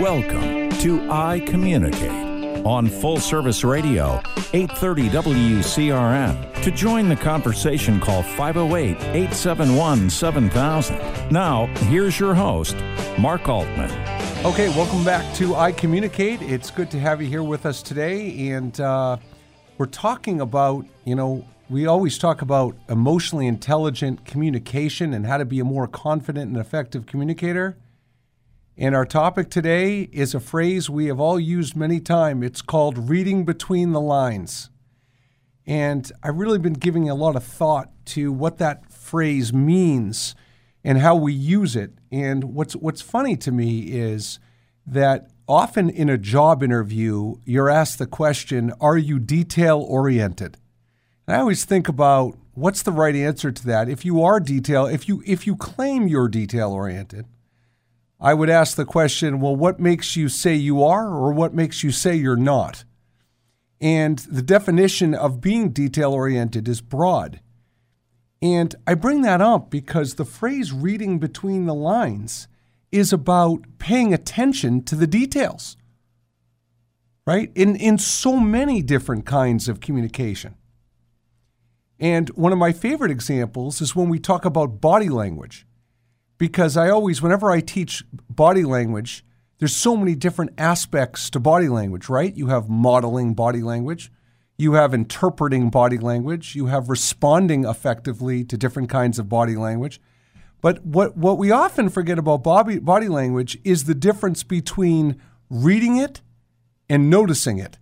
Welcome to I Communicate on Full Service Radio, 830 WCRN. To join the conversation, call 508 871 7000. Now, here's your host, Mark Altman. Okay, welcome back to I Communicate. It's good to have you here with us today. And uh, we're talking about, you know, we always talk about emotionally intelligent communication and how to be a more confident and effective communicator. And our topic today is a phrase we have all used many times. It's called reading between the lines. And I've really been giving a lot of thought to what that phrase means and how we use it. And what's what's funny to me is that often in a job interview, you're asked the question, are you detail oriented? And I always think about what's the right answer to that. If you are detail, if you if you claim you're detail oriented, I would ask the question well, what makes you say you are, or what makes you say you're not? And the definition of being detail oriented is broad. And I bring that up because the phrase reading between the lines is about paying attention to the details, right? In, in so many different kinds of communication. And one of my favorite examples is when we talk about body language because I always, whenever I teach body language, there's so many different aspects to body language, right? You have modeling body language, you have interpreting body language, you have responding effectively to different kinds of body language. But what, what we often forget about body, body language is the difference between reading it and noticing it.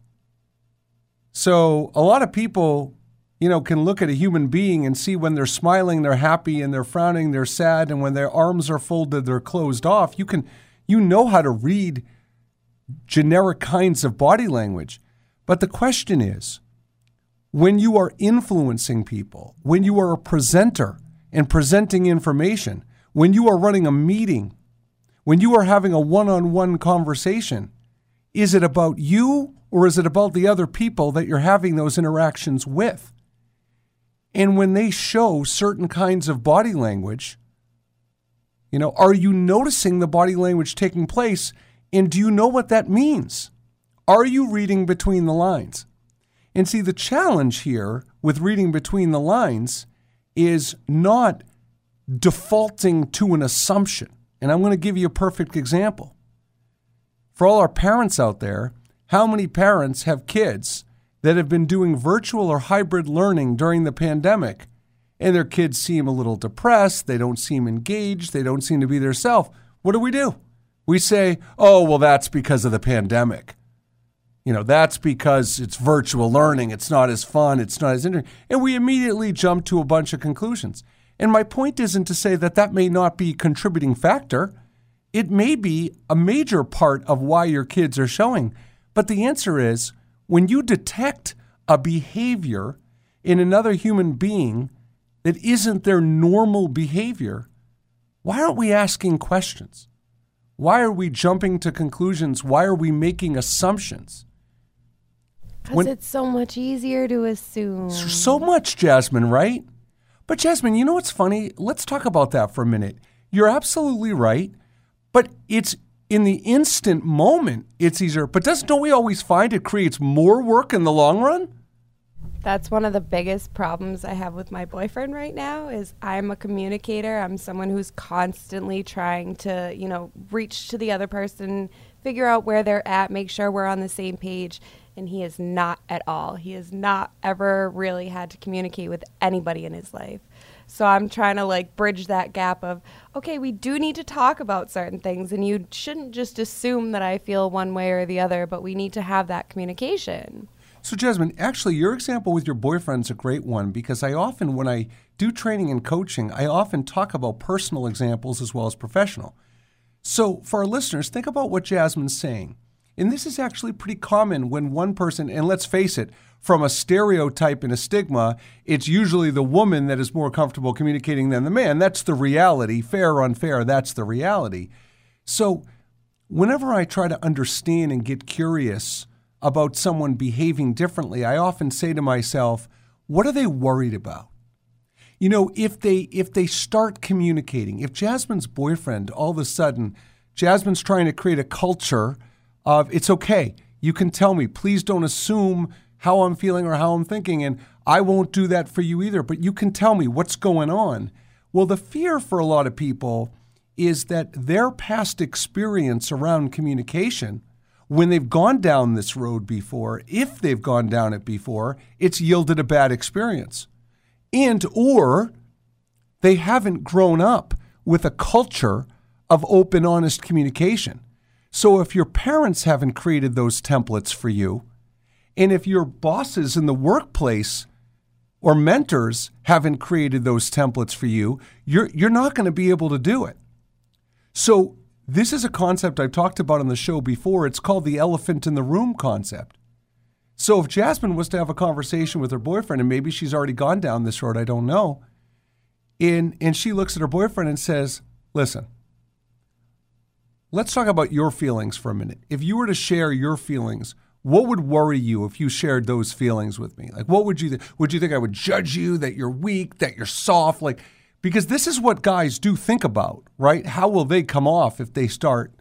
So a lot of people you know, can look at a human being and see when they're smiling, they're happy, and they're frowning, they're sad, and when their arms are folded, they're closed off. You can, you know how to read generic kinds of body language. But the question is, when you are influencing people, when you are a presenter and presenting information, when you are running a meeting, when you are having a one on one conversation, is it about you or is it about the other people that you're having those interactions with? And when they show certain kinds of body language, you know, are you noticing the body language taking place? And do you know what that means? Are you reading between the lines? And see, the challenge here with reading between the lines is not defaulting to an assumption. And I'm going to give you a perfect example. For all our parents out there, how many parents have kids that have been doing virtual or hybrid learning during the pandemic, and their kids seem a little depressed, they don't seem engaged, they don't seem to be their self, what do we do? We say, oh, well, that's because of the pandemic. You know, that's because it's virtual learning, it's not as fun, it's not as interesting. And we immediately jump to a bunch of conclusions. And my point isn't to say that that may not be a contributing factor. It may be a major part of why your kids are showing. But the answer is when you detect a behavior in another human being that isn't their normal behavior, why aren't we asking questions? Why are we jumping to conclusions? Why are we making assumptions? Because it's so much easier to assume. So much, Jasmine, right? But Jasmine, you know what's funny? Let's talk about that for a minute. You're absolutely right, but it's in the instant moment, it's easier. But doesn't don't we always find it creates more work in the long run? That's one of the biggest problems I have with my boyfriend right now is I'm a communicator. I'm someone who's constantly trying to, you know, reach to the other person, figure out where they're at, make sure we're on the same page. And he is not at all. He has not ever really had to communicate with anybody in his life. So I'm trying to like bridge that gap of, okay, we do need to talk about certain things, and you shouldn't just assume that I feel one way or the other, but we need to have that communication. So, Jasmine, actually, your example with your boyfriend's a great one because I often, when I do training and coaching, I often talk about personal examples as well as professional. So, for our listeners, think about what Jasmine's saying. And this is actually pretty common when one person, and let's face it, from a stereotype and a stigma, it's usually the woman that is more comfortable communicating than the man. That's the reality, fair or unfair, that's the reality. So, whenever I try to understand and get curious about someone behaving differently, I often say to myself, what are they worried about? You know, if they if they start communicating, if Jasmine's boyfriend all of a sudden Jasmine's trying to create a culture of it's okay. You can tell me. Please don't assume how I'm feeling or how I'm thinking. And I won't do that for you either, but you can tell me what's going on. Well, the fear for a lot of people is that their past experience around communication, when they've gone down this road before, if they've gone down it before, it's yielded a bad experience. And or they haven't grown up with a culture of open, honest communication. So if your parents haven't created those templates for you, and if your bosses in the workplace or mentors haven't created those templates for you, you're, you're not going to be able to do it. So, this is a concept I've talked about on the show before. It's called the elephant in the room concept. So, if Jasmine was to have a conversation with her boyfriend, and maybe she's already gone down this road, I don't know, and, and she looks at her boyfriend and says, Listen, let's talk about your feelings for a minute. If you were to share your feelings, what would worry you if you shared those feelings with me? Like, what would you th- would you think I would judge you that you're weak, that you're soft, like because this is what guys do think about, right? How will they come off if they start?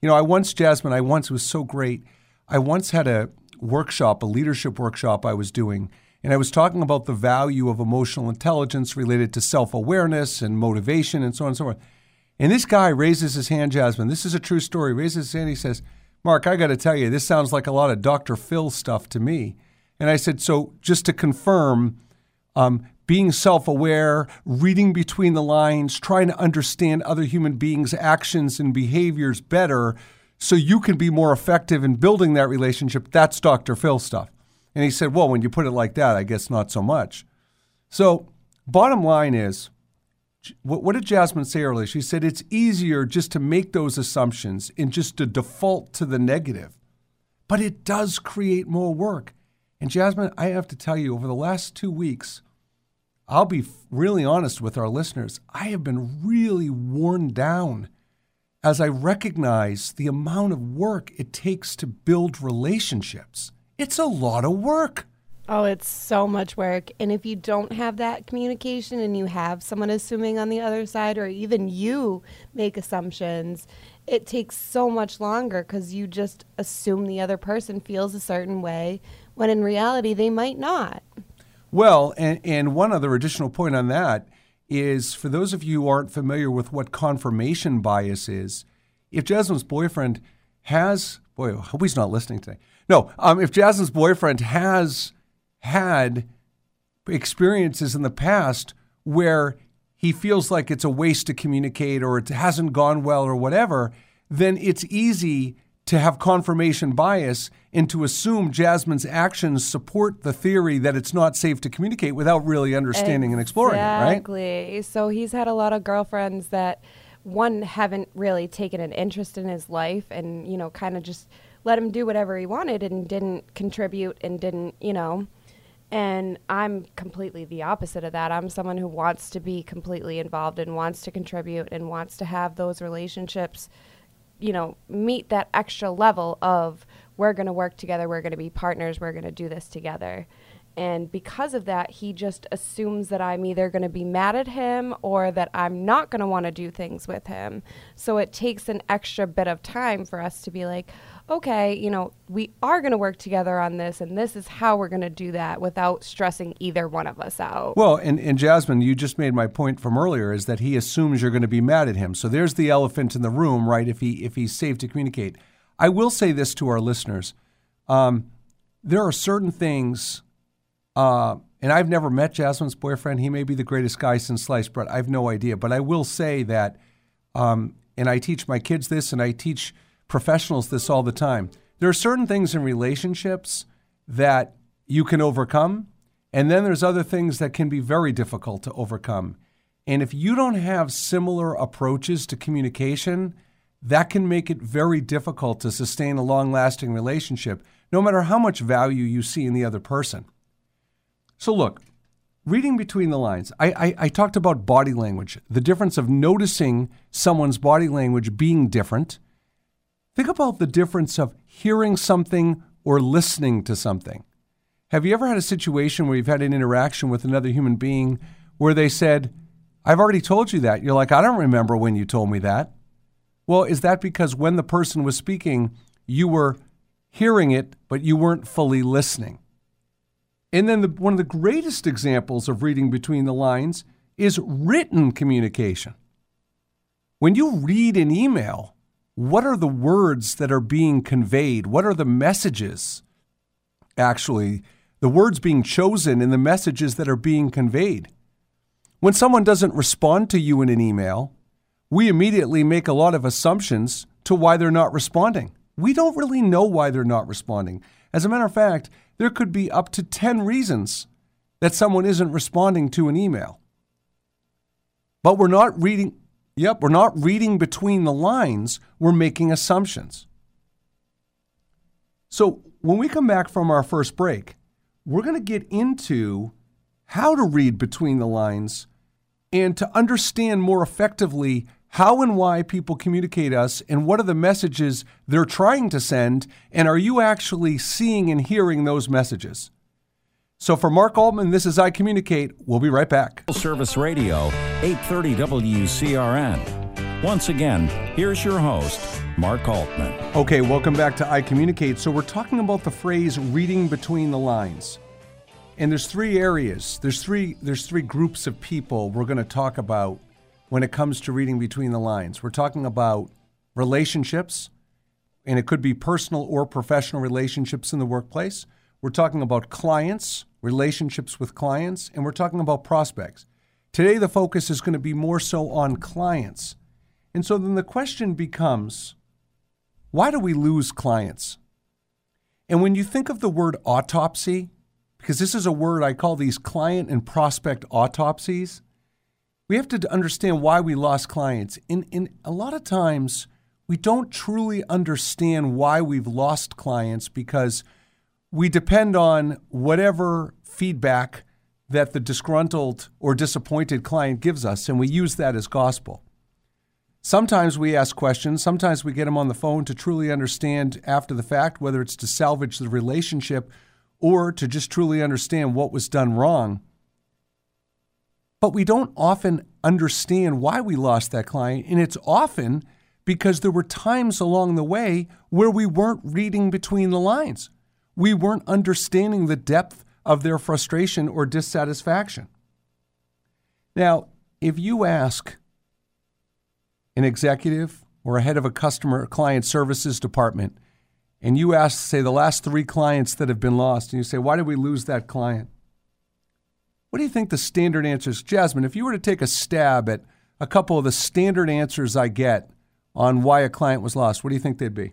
You know, I once Jasmine, I once was so great. I once had a workshop, a leadership workshop I was doing, and I was talking about the value of emotional intelligence related to self-awareness and motivation and so on and so forth. And this guy raises his hand, Jasmine. This is a true story. Raises his hand. He says, Mark, I got to tell you, this sounds like a lot of Dr. Phil stuff to me. And I said, so just to confirm, um, being self aware, reading between the lines, trying to understand other human beings' actions and behaviors better so you can be more effective in building that relationship, that's Dr. Phil stuff. And he said, well, when you put it like that, I guess not so much. So, bottom line is, what, what did Jasmine say earlier? She said it's easier just to make those assumptions and just to default to the negative. But it does create more work. And Jasmine, I have to tell you, over the last two weeks, I'll be really honest with our listeners. I have been really worn down as I recognize the amount of work it takes to build relationships. It's a lot of work. Oh, it's so much work. And if you don't have that communication and you have someone assuming on the other side, or even you make assumptions, it takes so much longer because you just assume the other person feels a certain way when in reality they might not. Well, and, and one other additional point on that is for those of you who aren't familiar with what confirmation bias is, if Jasmine's boyfriend has, boy, I hope he's not listening today. No, um, if Jasmine's boyfriend has had experiences in the past where he feels like it's a waste to communicate or it hasn't gone well or whatever, then it's easy to have confirmation bias and to assume Jasmine's actions support the theory that it's not safe to communicate without really understanding exactly. and exploring it, right? Exactly. So he's had a lot of girlfriends that one haven't really taken an interest in his life and, you know, kind of just let him do whatever he wanted and didn't contribute and didn't, you know, and I'm completely the opposite of that. I'm someone who wants to be completely involved and wants to contribute and wants to have those relationships, you know, meet that extra level of we're going to work together, we're going to be partners, we're going to do this together. And because of that, he just assumes that I'm either going to be mad at him or that I'm not going to want to do things with him. So it takes an extra bit of time for us to be like, okay, you know, we are going to work together on this, and this is how we're going to do that without stressing either one of us out. Well, and, and Jasmine, you just made my point from earlier is that he assumes you're going to be mad at him. So there's the elephant in the room, right? If he if he's safe to communicate. I will say this to our listeners: um, there are certain things, uh, and I've never met Jasmine's boyfriend. He may be the greatest guy since sliced bread. I have no idea, but I will say that, um, and I teach my kids this, and I teach professionals this all the time. There are certain things in relationships that you can overcome, and then there's other things that can be very difficult to overcome. And if you don't have similar approaches to communication, that can make it very difficult to sustain a long lasting relationship, no matter how much value you see in the other person. So, look, reading between the lines, I, I, I, talked about body language, the difference of noticing someone's body language being different Think about the difference of hearing something or listening to something. Have you ever had a situation where you've had an interaction with another human being where they said, I've already told you that? You're like, I don't remember when you told me that. Well, is that because when the person was speaking, you were hearing it, but you weren't fully listening? And then the, one of the greatest examples of reading between the lines is written communication. When you read an email, what are the words that are being conveyed? What are the messages, actually, the words being chosen and the messages that are being conveyed? When someone doesn't respond to you in an email, we immediately make a lot of assumptions to why they're not responding. We don't really know why they're not responding. As a matter of fact, there could be up to 10 reasons that someone isn't responding to an email. But we're not reading, yep, we're not reading between the lines, we're making assumptions. So when we come back from our first break, we're going to get into how to read between the lines and to understand more effectively how and why people communicate us and what are the messages they're trying to send and are you actually seeing and hearing those messages so for mark altman this is i communicate. We'll be right back. Service radio 830 wcrn once again here's your host mark altman. Okay welcome back to i communicate. So we're talking about the phrase reading between the lines. And there's three areas. There's three there's three groups of people we're going to talk about when it comes to reading between the lines. We're talking about relationships, and it could be personal or professional relationships in the workplace. We're talking about clients, relationships with clients, and we're talking about prospects. Today, the focus is going to be more so on clients. And so then the question becomes why do we lose clients? And when you think of the word autopsy, because this is a word I call these client and prospect autopsies, we have to understand why we lost clients. In, in a lot of times, we don't truly understand why we've lost clients because we depend on whatever feedback that the disgruntled or disappointed client gives us, and we use that as gospel. Sometimes we ask questions, sometimes we get them on the phone to truly understand after the fact, whether it's to salvage the relationship or to just truly understand what was done wrong. But we don't often understand why we lost that client. And it's often because there were times along the way where we weren't reading between the lines. We weren't understanding the depth of their frustration or dissatisfaction. Now, if you ask an executive or a head of a customer client services department, and you ask, say, the last three clients that have been lost, and you say, why did we lose that client? What do you think the standard answers? Jasmine, if you were to take a stab at a couple of the standard answers I get on why a client was lost, what do you think they'd be?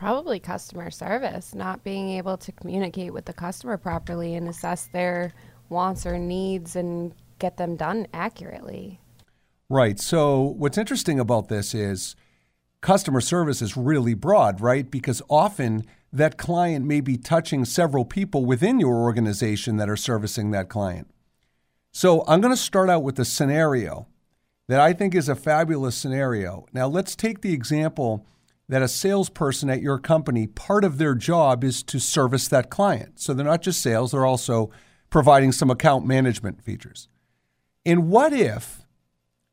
Probably customer service, not being able to communicate with the customer properly and assess their wants or needs and get them done accurately. Right. So, what's interesting about this is customer service is really broad, right? Because often that client may be touching several people within your organization that are servicing that client. So I'm going to start out with a scenario that I think is a fabulous scenario. Now, let's take the example that a salesperson at your company, part of their job is to service that client. So they're not just sales, they're also providing some account management features. And what if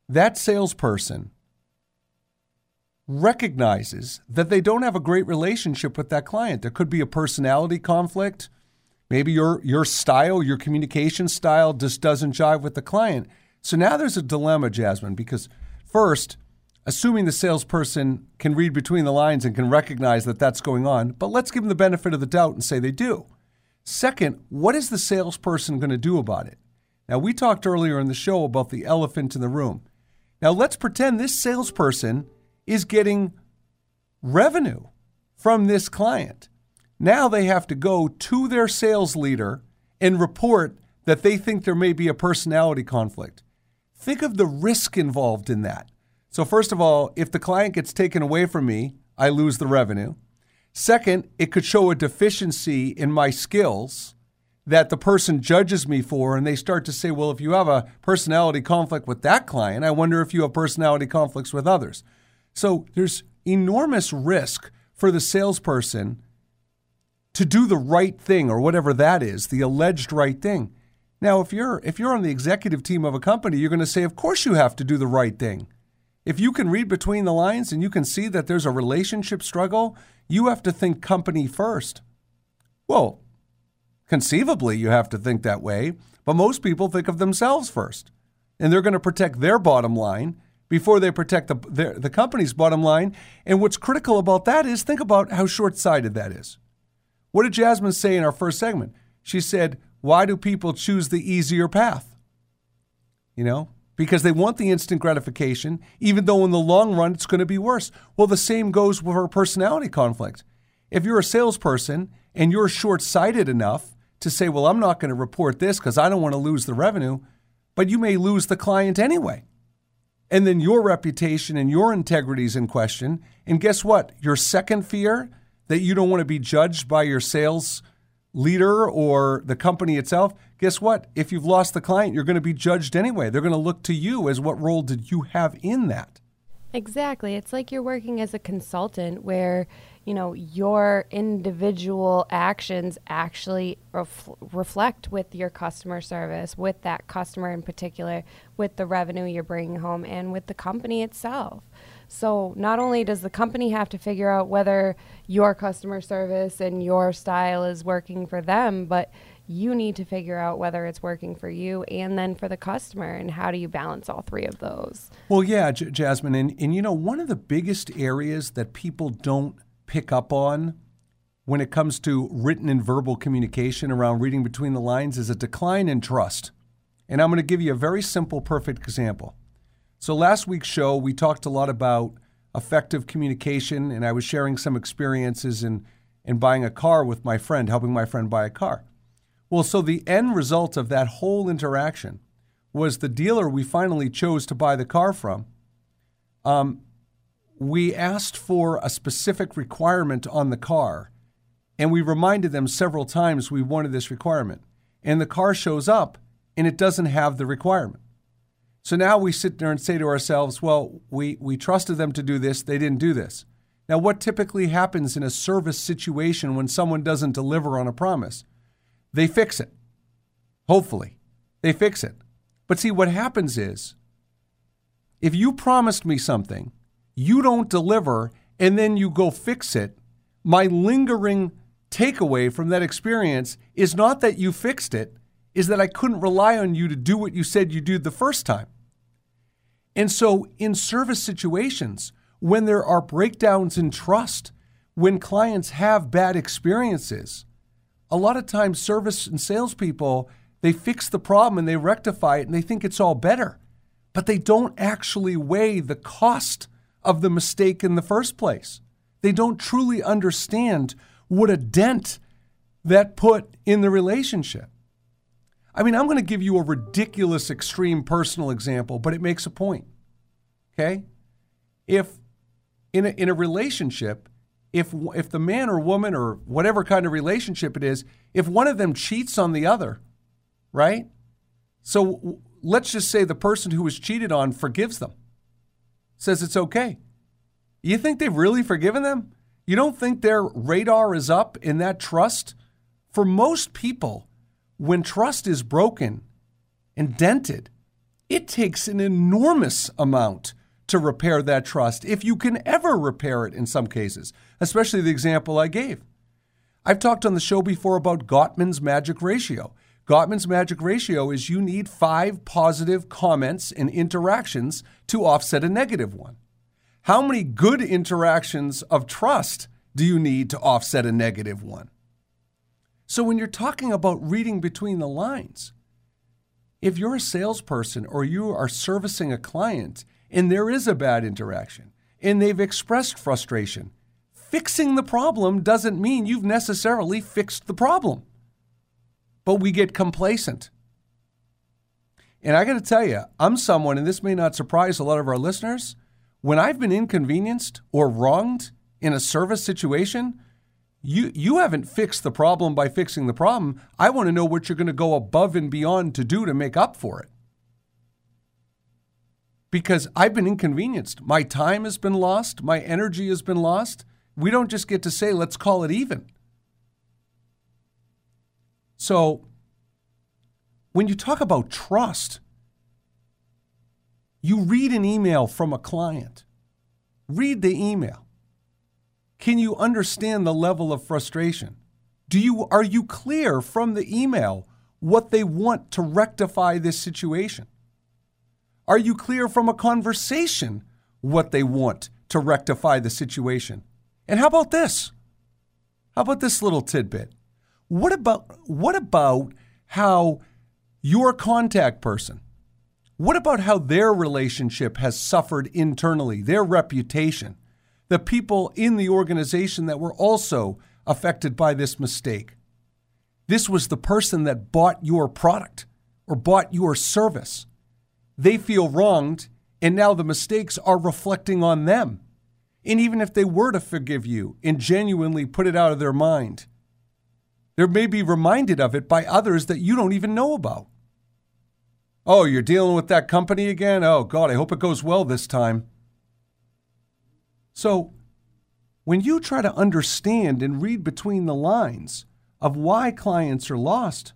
that salesperson recognizes that they don't have a great relationship with that client. There could be a personality conflict. Maybe your your style, your communication style just doesn't jive with the client. So now there's a dilemma, Jasmine, because first, assuming the salesperson can read between the lines and can recognize that that's going on, but let's give them the benefit of the doubt and say they do. Second, what is the salesperson going to do about it? Now, we talked earlier in the show about the elephant in the room. Now, let's pretend this salesperson is getting revenue from this client. Now they have to go to their sales leader and report that they think there may be a personality conflict. Think of the risk involved in that. So, first of all, if the client gets taken away from me, I lose the revenue. Second, it could show a deficiency in my skills that the person judges me for, and they start to say, well, if you have a personality conflict with that client, I wonder if you have personality conflicts with others. So there's enormous risk for the salesperson to do the right thing or whatever that is, the alleged right thing. Now, if you're if you're on the executive team of a company, you're going to say, "Of course you have to do the right thing. If you can read between the lines and you can see that there's a relationship struggle, you have to think company first. Well, conceivably, you have to think that way, but most people think of themselves first. And they're going to protect their bottom line before they protect the, their, the company's bottom line. And what's critical about that is think about how short sighted that is. What did Jasmine say in our first segment? She said, Why do people choose the easier path? You know, because they want the instant gratification, even though in the long run it's going to be worse. Well, the same goes with our personality conflict. If you're a salesperson and you're short sighted enough to say, Well, I'm not going to report this because I don't want to lose the revenue, but you may lose the client anyway. And then your reputation and your integrity is in question. And guess what? Your second fear that you don't want to be judged by your sales leader or the company itself, guess what? If you've lost the client, you're going to be judged anyway. They're going to look to you as what role did you have in that? Exactly. It's like you're working as a consultant where, you know, your individual actions actually ref- reflect with your customer service, with that customer in particular, with the revenue you're bringing home, and with the company itself. So not only does the company have to figure out whether your customer service and your style is working for them, but you need to figure out whether it's working for you and then for the customer and how do you balance all three of those? Well yeah J- jasmine and, and you know one of the biggest areas that people don't pick up on when it comes to written and verbal communication around reading between the lines is a decline in trust. And i'm going to give you a very simple perfect example. So, last week's show, we talked a lot about effective communication, and I was sharing some experiences in, in buying a car with my friend, helping my friend buy a car. Well, so the end result of that whole interaction was the dealer we finally chose to buy the car from. Um, we asked for a specific requirement on the car, and we reminded them several times we wanted this requirement. And the car shows up, and it doesn't have the requirement. So now we sit there and say to ourselves, well, we, we trusted them to do this, they didn't do this. Now, what typically happens in a service situation when someone doesn't deliver on a promise? They fix it. Hopefully, they fix it. But see, what happens is if you promised me something, you don't deliver, and then you go fix it, my lingering takeaway from that experience is not that you fixed it, is that I couldn't rely on you to do what you said you did the first time. And so, in service situations, when there are breakdowns in trust, when clients have bad experiences, a lot of times service and salespeople they fix the problem and they rectify it and they think it's all better, but they don't actually weigh the cost of the mistake in the first place. They don't truly understand what a dent that put in the relationship. I mean, I'm going to give you a ridiculous, extreme personal example, but it makes a point. Okay? If in a, in a relationship, if if the man or woman or whatever kind of relationship it is, if one of them cheats on the other, right? So let's just say the person who was cheated on forgives them, says it's okay. You think they've really forgiven them? You don't think their radar is up in that trust? For most people, when trust is broken and dented, it takes an enormous amount to repair that trust, if you can ever repair it in some cases, especially the example I gave. I've talked on the show before about Gottman's magic ratio. Gottman's magic ratio is you need five positive comments and interactions to offset a negative one. How many good interactions of trust do you need to offset a negative one? So, when you're talking about reading between the lines, if you're a salesperson or you are servicing a client and there is a bad interaction and they've expressed frustration, fixing the problem doesn't mean you've necessarily fixed the problem. But we get complacent. And I got to tell you, I'm someone, and this may not surprise a lot of our listeners, when I've been inconvenienced or wronged in a service situation, you you haven't fixed the problem by fixing the problem. I want to know what you're going to go above and beyond to do to make up for it. Because I've been inconvenienced. My time has been lost, my energy has been lost. We don't just get to say let's call it even. So when you talk about trust, You read an email from a client. Read the email. Can you understand the level of frustration? Do you are you clear from the email what they want to rectify this situation? Are you clear from a conversation what they want to rectify the situation? And how about this? How about this little tidbit? What about what about how your contact person what about how their relationship has suffered internally, their reputation, the people in the organization that were also affected by this mistake? This was the person that bought your product or bought your service. They feel wronged, and now the mistakes are reflecting on them. And even if they were to forgive you and genuinely put it out of their mind, they may be reminded of it by others that you don't even know about. Oh, you're dealing with that company again? Oh, God, I hope it goes well this time. So, when you try to understand and read between the lines of why clients are lost,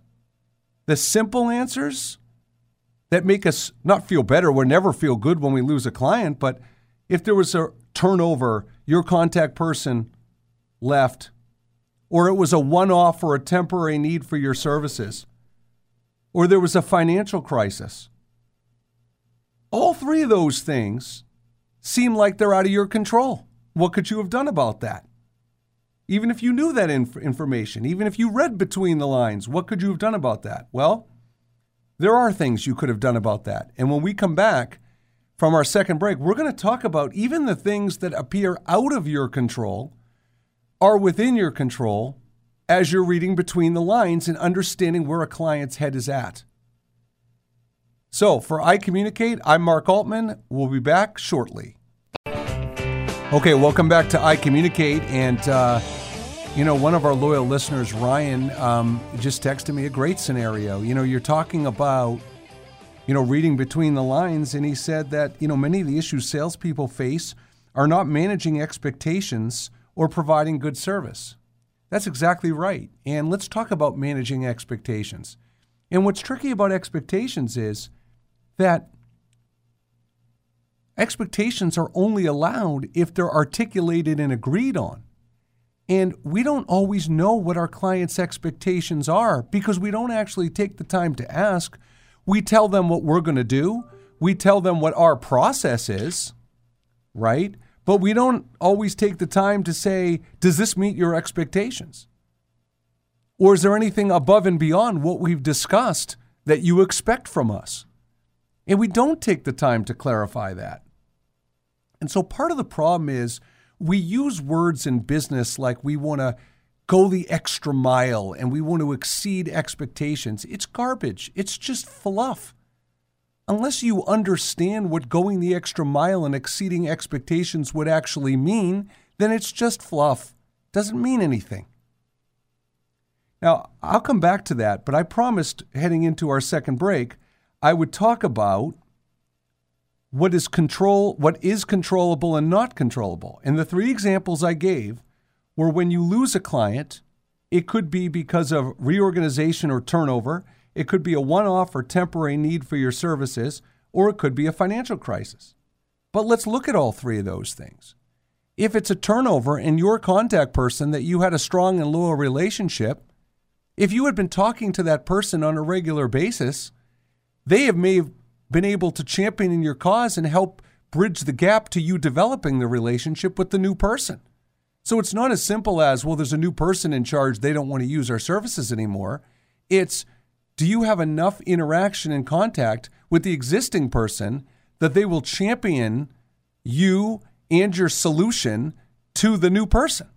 the simple answers that make us not feel better, we never feel good when we lose a client, but if there was a turnover, your contact person left, or it was a one off or a temporary need for your services, or there was a financial crisis. All three of those things seem like they're out of your control. What could you have done about that? Even if you knew that inf- information, even if you read between the lines, what could you have done about that? Well, there are things you could have done about that. And when we come back from our second break, we're going to talk about even the things that appear out of your control are within your control as you're reading between the lines and understanding where a client's head is at. So, for I Communicate, I'm Mark Altman. We'll be back shortly. Okay, welcome back to I Communicate. And, uh, you know, one of our loyal listeners, Ryan, um, just texted me a great scenario. You know, you're talking about, you know, reading between the lines, and he said that, you know, many of the issues salespeople face are not managing expectations or providing good service. That's exactly right. And let's talk about managing expectations. And what's tricky about expectations is that expectations are only allowed if they're articulated and agreed on. And we don't always know what our clients' expectations are because we don't actually take the time to ask. We tell them what we're going to do, we tell them what our process is, right? But we don't always take the time to say, does this meet your expectations? Or is there anything above and beyond what we've discussed that you expect from us? And we don't take the time to clarify that. And so part of the problem is we use words in business like we want to go the extra mile and we want to exceed expectations. It's garbage, it's just fluff unless you understand what going the extra mile and exceeding expectations would actually mean, then it's just fluff. Doesn't mean anything. Now, I'll come back to that, but I promised heading into our second break, I would talk about what is control what is controllable and not controllable. And the three examples I gave were when you lose a client, it could be because of reorganization or turnover. It could be a one off or temporary need for your services, or it could be a financial crisis. But let's look at all three of those things. If it's a turnover in your contact person that you had a strong and loyal relationship, if you had been talking to that person on a regular basis, they have may have been able to champion in your cause and help bridge the gap to you developing the relationship with the new person. So it's not as simple as, well, there's a new person in charge, they don't want to use our services anymore. It's do you have enough interaction and contact with the existing person that they will champion you and your solution to the new person?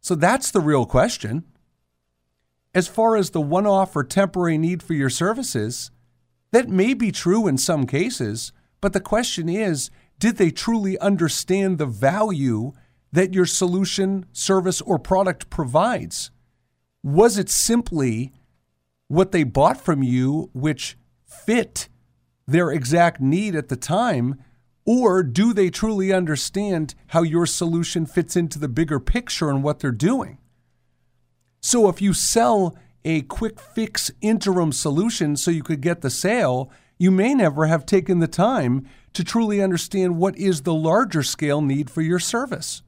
So that's the real question. As far as the one off or temporary need for your services, that may be true in some cases, but the question is did they truly understand the value that your solution, service, or product provides? Was it simply what they bought from you, which fit their exact need at the time? Or do they truly understand how your solution fits into the bigger picture and what they're doing? So if you sell a quick fix interim solution so you could get the sale, you may never have taken the time to truly understand what is the larger scale need for your service.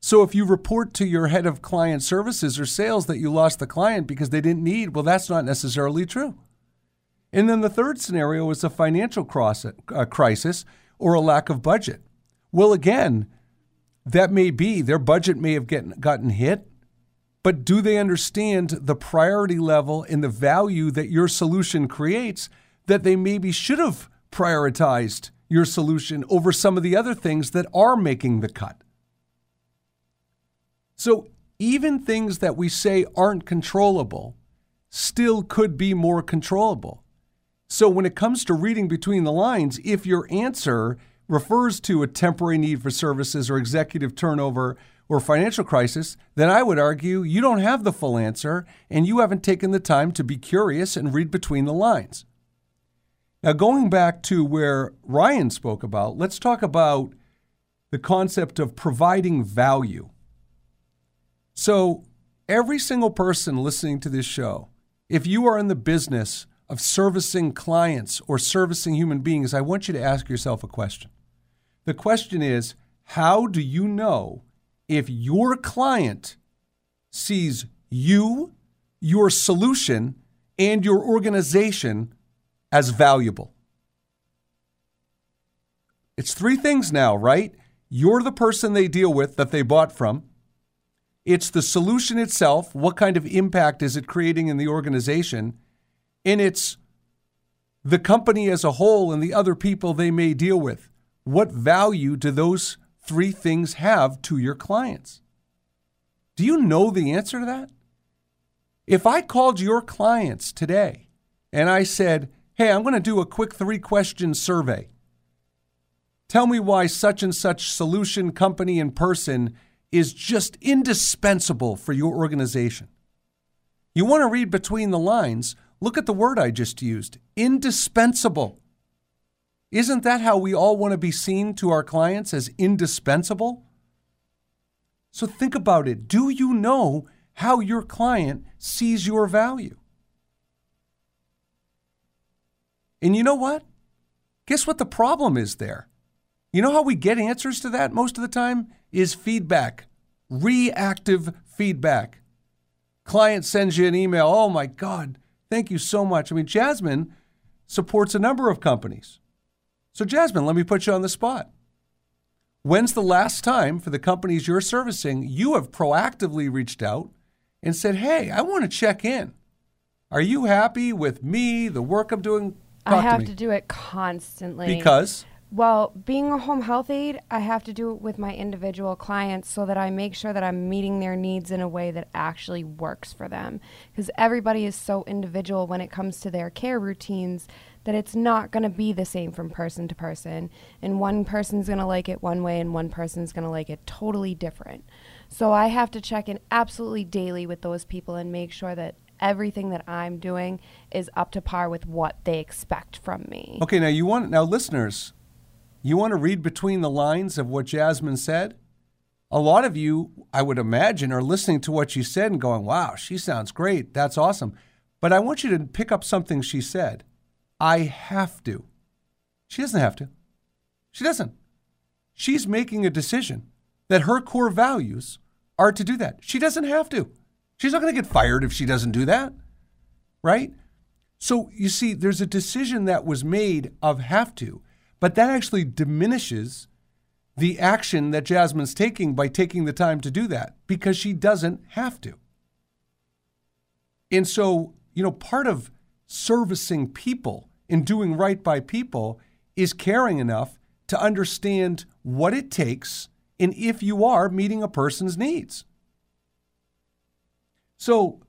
So if you report to your head of client services or sales that you lost the client because they didn't need, well, that's not necessarily true. And then the third scenario is a financial uh, crisis or a lack of budget. Well, again, that may be their budget may have gotten hit, but do they understand the priority level and the value that your solution creates that they maybe should have prioritized your solution over some of the other things that are making the cut? So even things that we say aren't controllable still could be more controllable. So when it comes to reading between the lines, if your answer refers to a temporary need for services or executive turnover or financial crisis, then I would argue you don't have the full answer and you haven't taken the time to be curious and read between the lines. Now, going back to where Ryan spoke about, let's talk about the concept of providing value. So, every single person listening to this show, if you are in the business of servicing clients or servicing human beings, I want you to ask yourself a question. The question is how do you know if your client sees you, your solution, and your organization as valuable? It's three things now, right? You're the person they deal with that they bought from. It's the solution itself. What kind of impact is it creating in the organization? And it's the company as a whole and the other people they may deal with. What value do those three things have to your clients? Do you know the answer to that? If I called your clients today and I said, hey, I'm going to do a quick three question survey, tell me why such and such solution, company, and person is just indispensable for your organization. You want to read between the lines, look at the word I just used indispensable. Isn't that how we all want to be seen to our clients as indispensable? So think about it. Do you know how your client sees your value? And you know what? Guess what the problem is there? You know how we get answers to that most of the time? Is feedback, reactive feedback. Client sends you an email, oh my God, thank you so much. I mean, Jasmine supports a number of companies. So, Jasmine, let me put you on the spot. When's the last time for the companies you're servicing you have proactively reached out and said, hey, I want to check in? Are you happy with me, the work I'm doing? Talk I have to, to do it constantly. Because? Well, being a home health aide, I have to do it with my individual clients so that I make sure that I'm meeting their needs in a way that actually works for them. Because everybody is so individual when it comes to their care routines that it's not going to be the same from person to person. And one person's going to like it one way and one person's going to like it totally different. So I have to check in absolutely daily with those people and make sure that everything that I'm doing is up to par with what they expect from me. Okay, now you want now listeners, you want to read between the lines of what Jasmine said? A lot of you, I would imagine, are listening to what she said and going, wow, she sounds great. That's awesome. But I want you to pick up something she said. I have to. She doesn't have to. She doesn't. She's making a decision that her core values are to do that. She doesn't have to. She's not going to get fired if she doesn't do that, right? So you see, there's a decision that was made of have to. But that actually diminishes the action that Jasmine's taking by taking the time to do that because she doesn't have to. And so, you know, part of servicing people and doing right by people is caring enough to understand what it takes and if you are meeting a person's needs. So,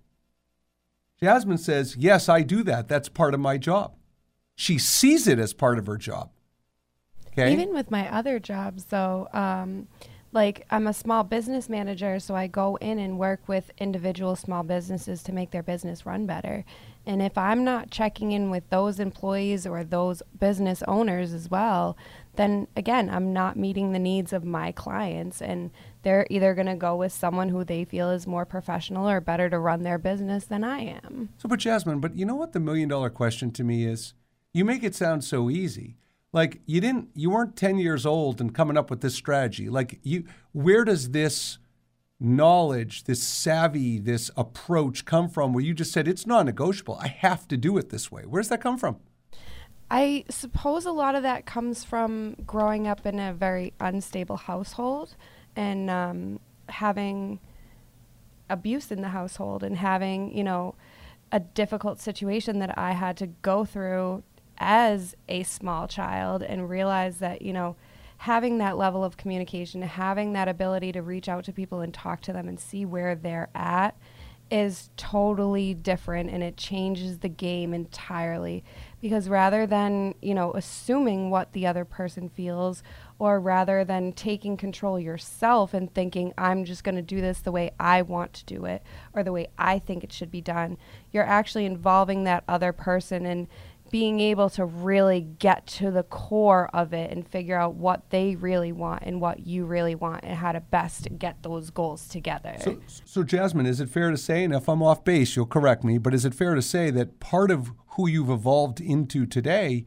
Jasmine says, Yes, I do that. That's part of my job. She sees it as part of her job. Okay. Even with my other jobs, though, um, like I'm a small business manager, so I go in and work with individual small businesses to make their business run better. And if I'm not checking in with those employees or those business owners as well, then again, I'm not meeting the needs of my clients. And they're either going to go with someone who they feel is more professional or better to run their business than I am. So, but Jasmine, but you know what the million dollar question to me is? You make it sound so easy. like you didn't you weren't 10 years old and coming up with this strategy. Like you where does this knowledge, this savvy, this approach come from where you just said it's non-negotiable. I have to do it this way. Where's that come from? I suppose a lot of that comes from growing up in a very unstable household and um, having abuse in the household and having, you know, a difficult situation that I had to go through as a small child and realize that, you know, having that level of communication, having that ability to reach out to people and talk to them and see where they're at is totally different and it changes the game entirely. Because rather than you know assuming what the other person feels or rather than taking control yourself and thinking i'm just going to do this the way i want to do it or the way i think it should be done you're actually involving that other person and being able to really get to the core of it and figure out what they really want and what you really want and how to best get those goals together. So, so Jasmine, is it fair to say, and if I'm off base, you'll correct me, but is it fair to say that part of who you've evolved into today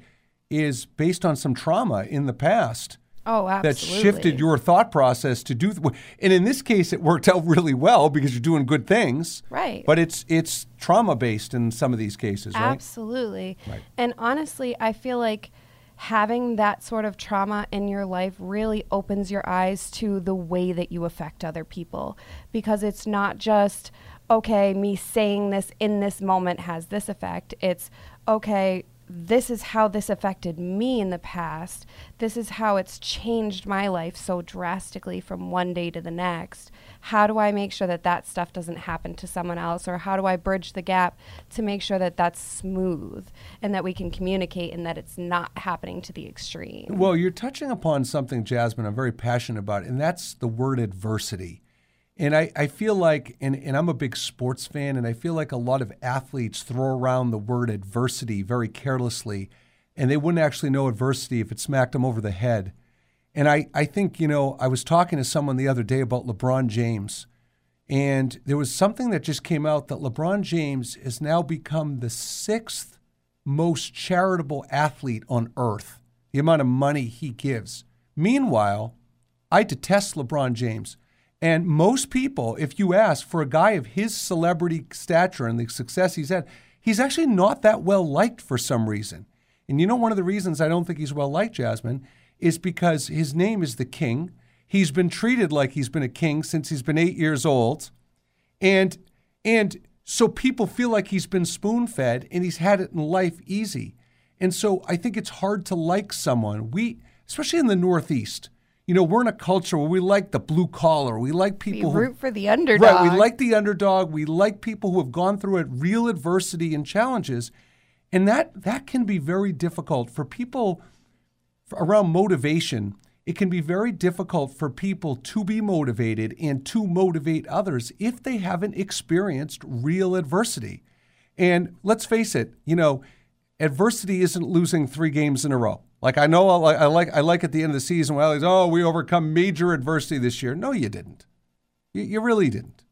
is based on some trauma in the past? Oh, absolutely. That shifted your thought process to do, th- and in this case, it worked out really well because you're doing good things. Right. But it's it's trauma based in some of these cases, right? Absolutely. Right. And honestly, I feel like having that sort of trauma in your life really opens your eyes to the way that you affect other people because it's not just okay, me saying this in this moment has this effect. It's okay, this is how this affected me in the past. This is how it's changed my life so drastically from one day to the next. How do I make sure that that stuff doesn't happen to someone else? Or how do I bridge the gap to make sure that that's smooth and that we can communicate and that it's not happening to the extreme? Well, you're touching upon something, Jasmine, I'm very passionate about, and that's the word adversity. And I, I feel like, and, and I'm a big sports fan, and I feel like a lot of athletes throw around the word adversity very carelessly, and they wouldn't actually know adversity if it smacked them over the head. And I, I think, you know, I was talking to someone the other day about LeBron James, and there was something that just came out that LeBron James has now become the sixth most charitable athlete on earth, the amount of money he gives. Meanwhile, I detest LeBron James. And most people, if you ask for a guy of his celebrity stature and the success he's had, he's actually not that well liked for some reason. And you know, one of the reasons I don't think he's well liked, Jasmine, is because his name is the king. He's been treated like he's been a king since he's been eight years old. And and so people feel like he's been spoon fed and he's had it in life easy. And so I think it's hard to like someone. We, especially in the Northeast, you know, we're in a culture where we like the blue collar. We like people we root who, for the underdog. Right. We like the underdog. We like people who have gone through it, real adversity and challenges, and that that can be very difficult for people around motivation. It can be very difficult for people to be motivated and to motivate others if they haven't experienced real adversity. And let's face it, you know, adversity isn't losing three games in a row. Like I know I like I like, at the end of the season, well, he's oh we overcome major adversity this year. No, you didn't. You, you really didn't.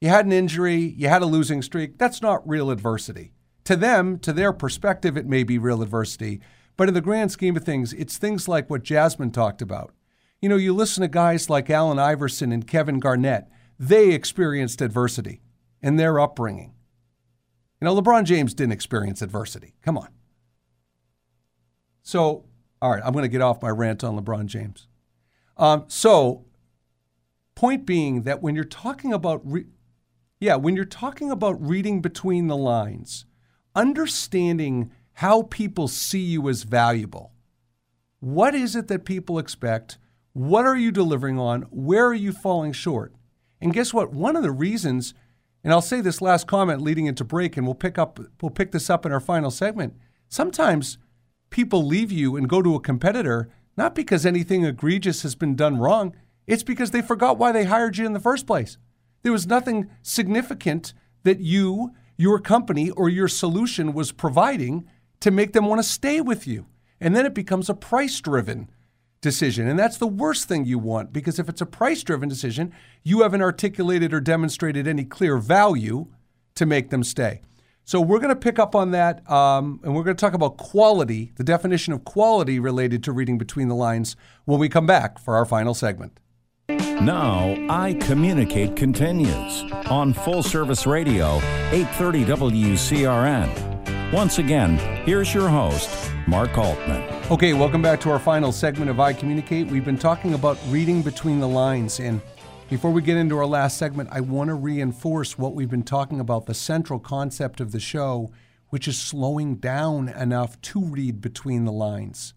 You had an injury. You had a losing streak. That's not real adversity. To them, to their perspective, it may be real adversity. But in the grand scheme of things, it's things like what Jasmine talked about. You know, you listen to guys like Allen Iverson and Kevin Garnett. They experienced adversity in their upbringing. You know, LeBron James didn't experience adversity. Come on. So, all right, I'm going to get off my rant on LeBron James. Um, so, point being that when you're talking about, re- yeah, when you're talking about reading between the lines, understanding how people see you as valuable. What is it that people expect? What are you delivering on? Where are you falling short? And guess what? One of the reasons, and I'll say this last comment leading into break, and we'll pick up we'll pick this up in our final segment. Sometimes people leave you and go to a competitor not because anything egregious has been done wrong, it's because they forgot why they hired you in the first place. There was nothing significant that you, your company, or your solution was providing to make them want to stay with you. And then it becomes a price driven decision. And that's the worst thing you want because if it's a price driven decision, you haven't articulated or demonstrated any clear value to make them stay. So we're going to pick up on that, um, and we're going to talk about quality, the definition of quality related to reading between the lines, when we come back for our final segment. Now, I Communicate continues on Full Service Radio, 830 WCRN. Once again, here's your host, Mark Altman. Okay, welcome back to our final segment of I Communicate. We've been talking about reading between the lines, and before we get into our last segment, I want to reinforce what we've been talking about the central concept of the show, which is slowing down enough to read between the lines.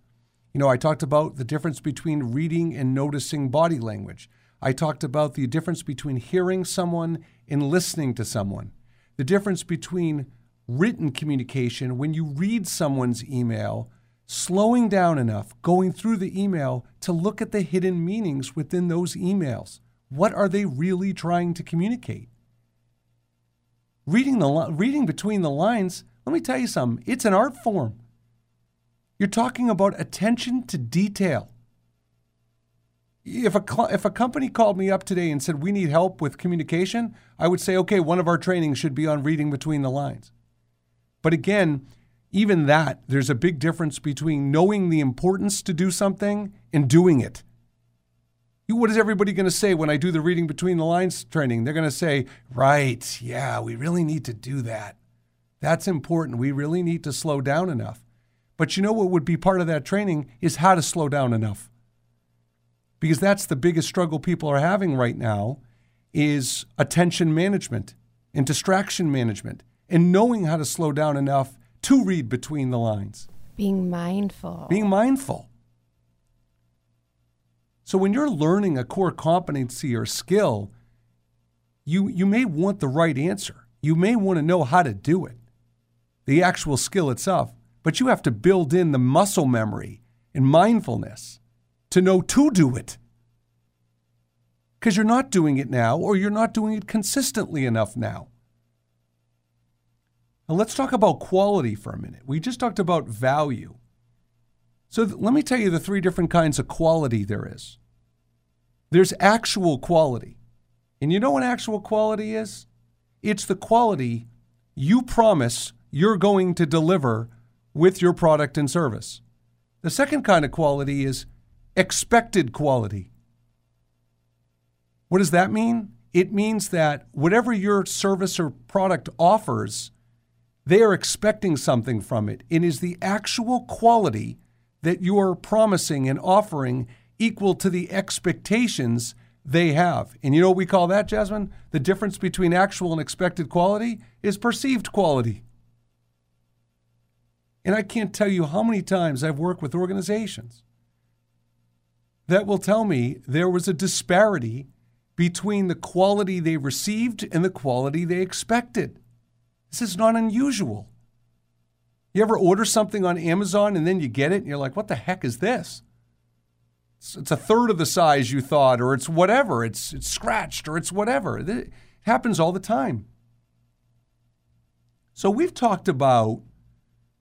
You know, I talked about the difference between reading and noticing body language. I talked about the difference between hearing someone and listening to someone, the difference between written communication when you read someone's email, slowing down enough, going through the email to look at the hidden meanings within those emails. What are they really trying to communicate? Reading, the, reading between the lines, let me tell you something, it's an art form. You're talking about attention to detail. If a, if a company called me up today and said, We need help with communication, I would say, Okay, one of our trainings should be on reading between the lines. But again, even that, there's a big difference between knowing the importance to do something and doing it. What is everybody going to say when I do the reading between the lines training? They're going to say, right, yeah, we really need to do that. That's important. We really need to slow down enough. But you know what would be part of that training is how to slow down enough. Because that's the biggest struggle people are having right now is attention management and distraction management and knowing how to slow down enough to read between the lines. Being mindful. Being mindful. So when you're learning a core competency or skill, you, you may want the right answer. You may want to know how to do it, the actual skill itself, but you have to build in the muscle memory and mindfulness to know to do it. Because you're not doing it now, or you're not doing it consistently enough now. Now, let's talk about quality for a minute. We just talked about value. So, th- let me tell you the three different kinds of quality there is. There's actual quality. And you know what actual quality is? It's the quality you promise you're going to deliver with your product and service. The second kind of quality is expected quality. What does that mean? It means that whatever your service or product offers, they are expecting something from it. It is the actual quality that you are promising and offering equal to the expectations they have. And you know what we call that, Jasmine? The difference between actual and expected quality is perceived quality. And I can't tell you how many times I've worked with organizations that will tell me there was a disparity between the quality they received and the quality they expected. This is not unusual. You ever order something on Amazon and then you get it and you're like, what the heck is this? It's a third of the size you thought, or it's whatever, it's, it's scratched, or it's whatever. It happens all the time. So we've talked about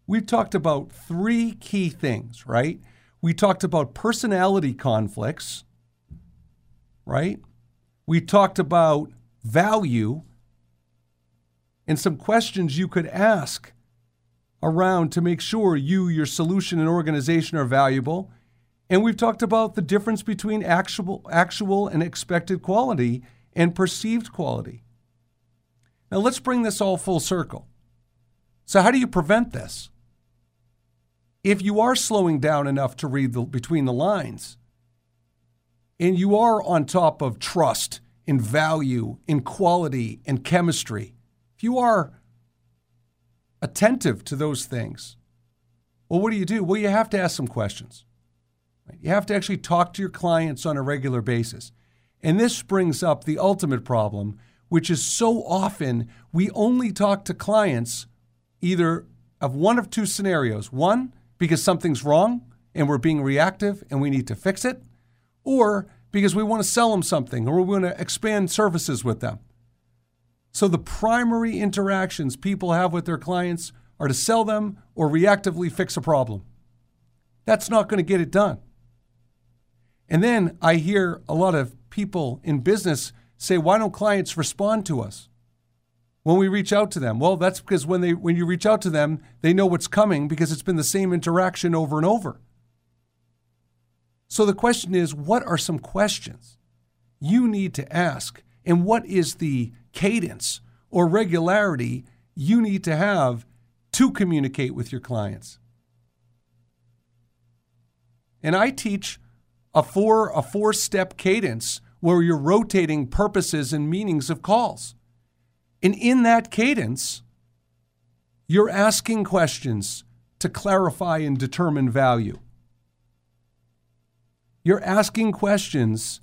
we've talked about three key things, right? We talked about personality conflicts, right? We talked about value and some questions you could ask around to make sure you, your solution, and organization are valuable and we've talked about the difference between actual, actual and expected quality and perceived quality. Now let's bring this all full circle. So, how do you prevent this? If you are slowing down enough to read the, between the lines, and you are on top of trust and value and quality and chemistry, if you are attentive to those things, well, what do you do? Well, you have to ask some questions. You have to actually talk to your clients on a regular basis. And this brings up the ultimate problem, which is so often we only talk to clients either of one of two scenarios one, because something's wrong and we're being reactive and we need to fix it, or because we want to sell them something or we want to expand services with them. So the primary interactions people have with their clients are to sell them or reactively fix a problem. That's not going to get it done. And then I hear a lot of people in business say, why don't clients respond to us? when we reach out to them? Well, that's because when they when you reach out to them, they know what's coming because it's been the same interaction over and over. So the question is, what are some questions you need to ask and what is the cadence or regularity you need to have to communicate with your clients? And I teach a four a four step cadence where you're rotating purposes and meanings of calls. And in that cadence, you're asking questions to clarify and determine value. You're asking questions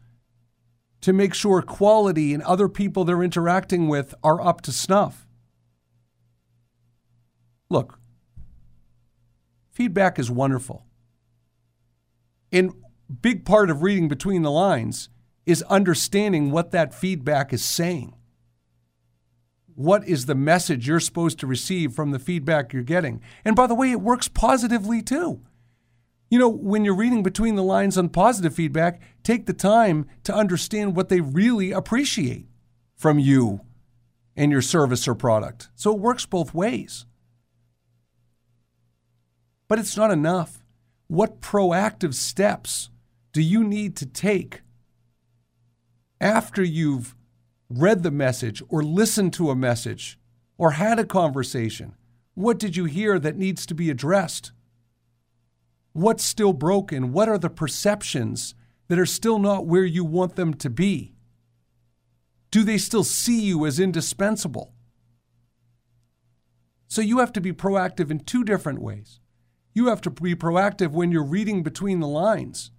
to make sure quality and other people they're interacting with are up to snuff. Look, feedback is wonderful. And big part of reading between the lines is understanding what that feedback is saying. What is the message you're supposed to receive from the feedback you're getting? And by the way, it works positively too. You know, when you're reading between the lines on positive feedback, take the time to understand what they really appreciate from you and your service or product. So it works both ways. But it's not enough. What proactive steps do you need to take after you've read the message or listened to a message or had a conversation? What did you hear that needs to be addressed? What's still broken? What are the perceptions that are still not where you want them to be? Do they still see you as indispensable? So you have to be proactive in two different ways. You have to be proactive when you're reading between the lines,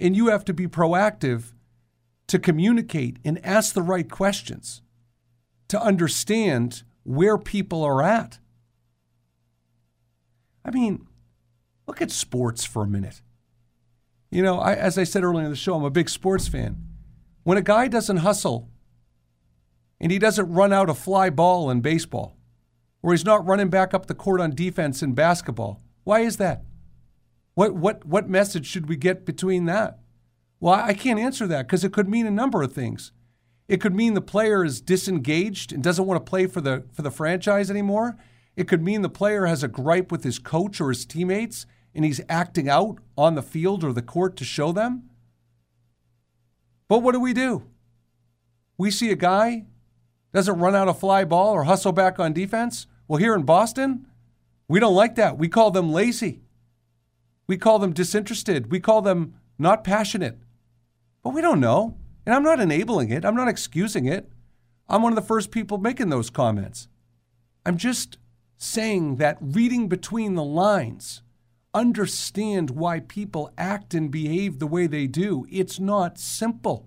and you have to be proactive to communicate and ask the right questions to understand where people are at. I mean, Look at sports for a minute. You know, I, as I said earlier in the show, I'm a big sports fan. When a guy doesn't hustle and he doesn't run out a fly ball in baseball, or he's not running back up the court on defense in basketball, why is that? What, what, what message should we get between that? Well, I can't answer that because it could mean a number of things. It could mean the player is disengaged and doesn't want to play for the, for the franchise anymore. It could mean the player has a gripe with his coach or his teammates and he's acting out on the field or the court to show them. But what do we do? We see a guy doesn't run out a fly ball or hustle back on defense. Well, here in Boston, we don't like that. We call them lazy. We call them disinterested. We call them not passionate. But we don't know. And I'm not enabling it. I'm not excusing it. I'm one of the first people making those comments. I'm just saying that reading between the lines understand why people act and behave the way they do. It's not simple.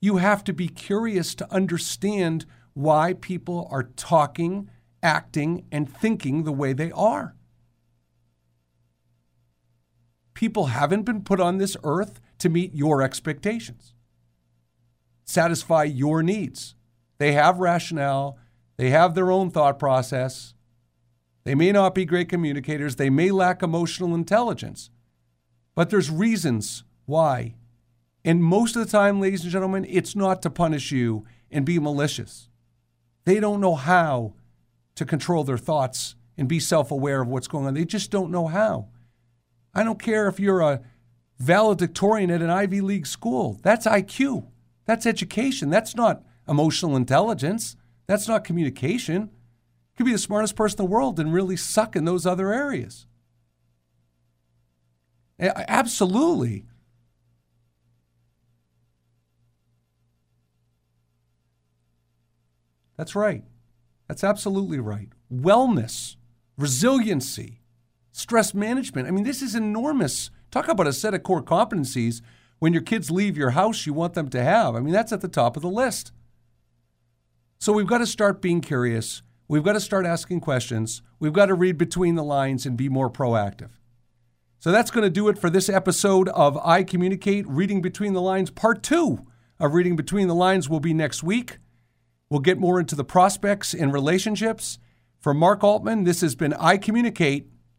You have to be curious to understand why people are talking, acting, and thinking the way they are. People haven't been put on this earth to meet your expectations, satisfy your needs. They have rationale, they have their own thought process, they may not be great communicators, they may lack emotional intelligence, but there's reasons why. And most of the time, ladies and gentlemen, it's not to punish you and be malicious. They don't know how to control their thoughts and be self aware of what's going on. They just don't know how. I don't care if you're a valedictorian at an Ivy League school. That's IQ. That's education. That's not emotional intelligence. That's not communication You could be the smartest person in the world and really suck in those other areas. Absolutely. That's right. That's absolutely right. Wellness, resiliency, stress management. I mean, this is enormous. Talk about a set of core competencies when your kids leave your house you want them to have. I mean, that's at the top of the list. So we've got to start being curious. We've got to start asking questions. We've got to read between the lines and be more proactive. So that's going to do it for this episode of I Communicate Reading Between the Lines. Part two of Reading Between the Lines will be next week. We'll get more into the prospects and relationships. For Mark Altman, this has been I Communicate.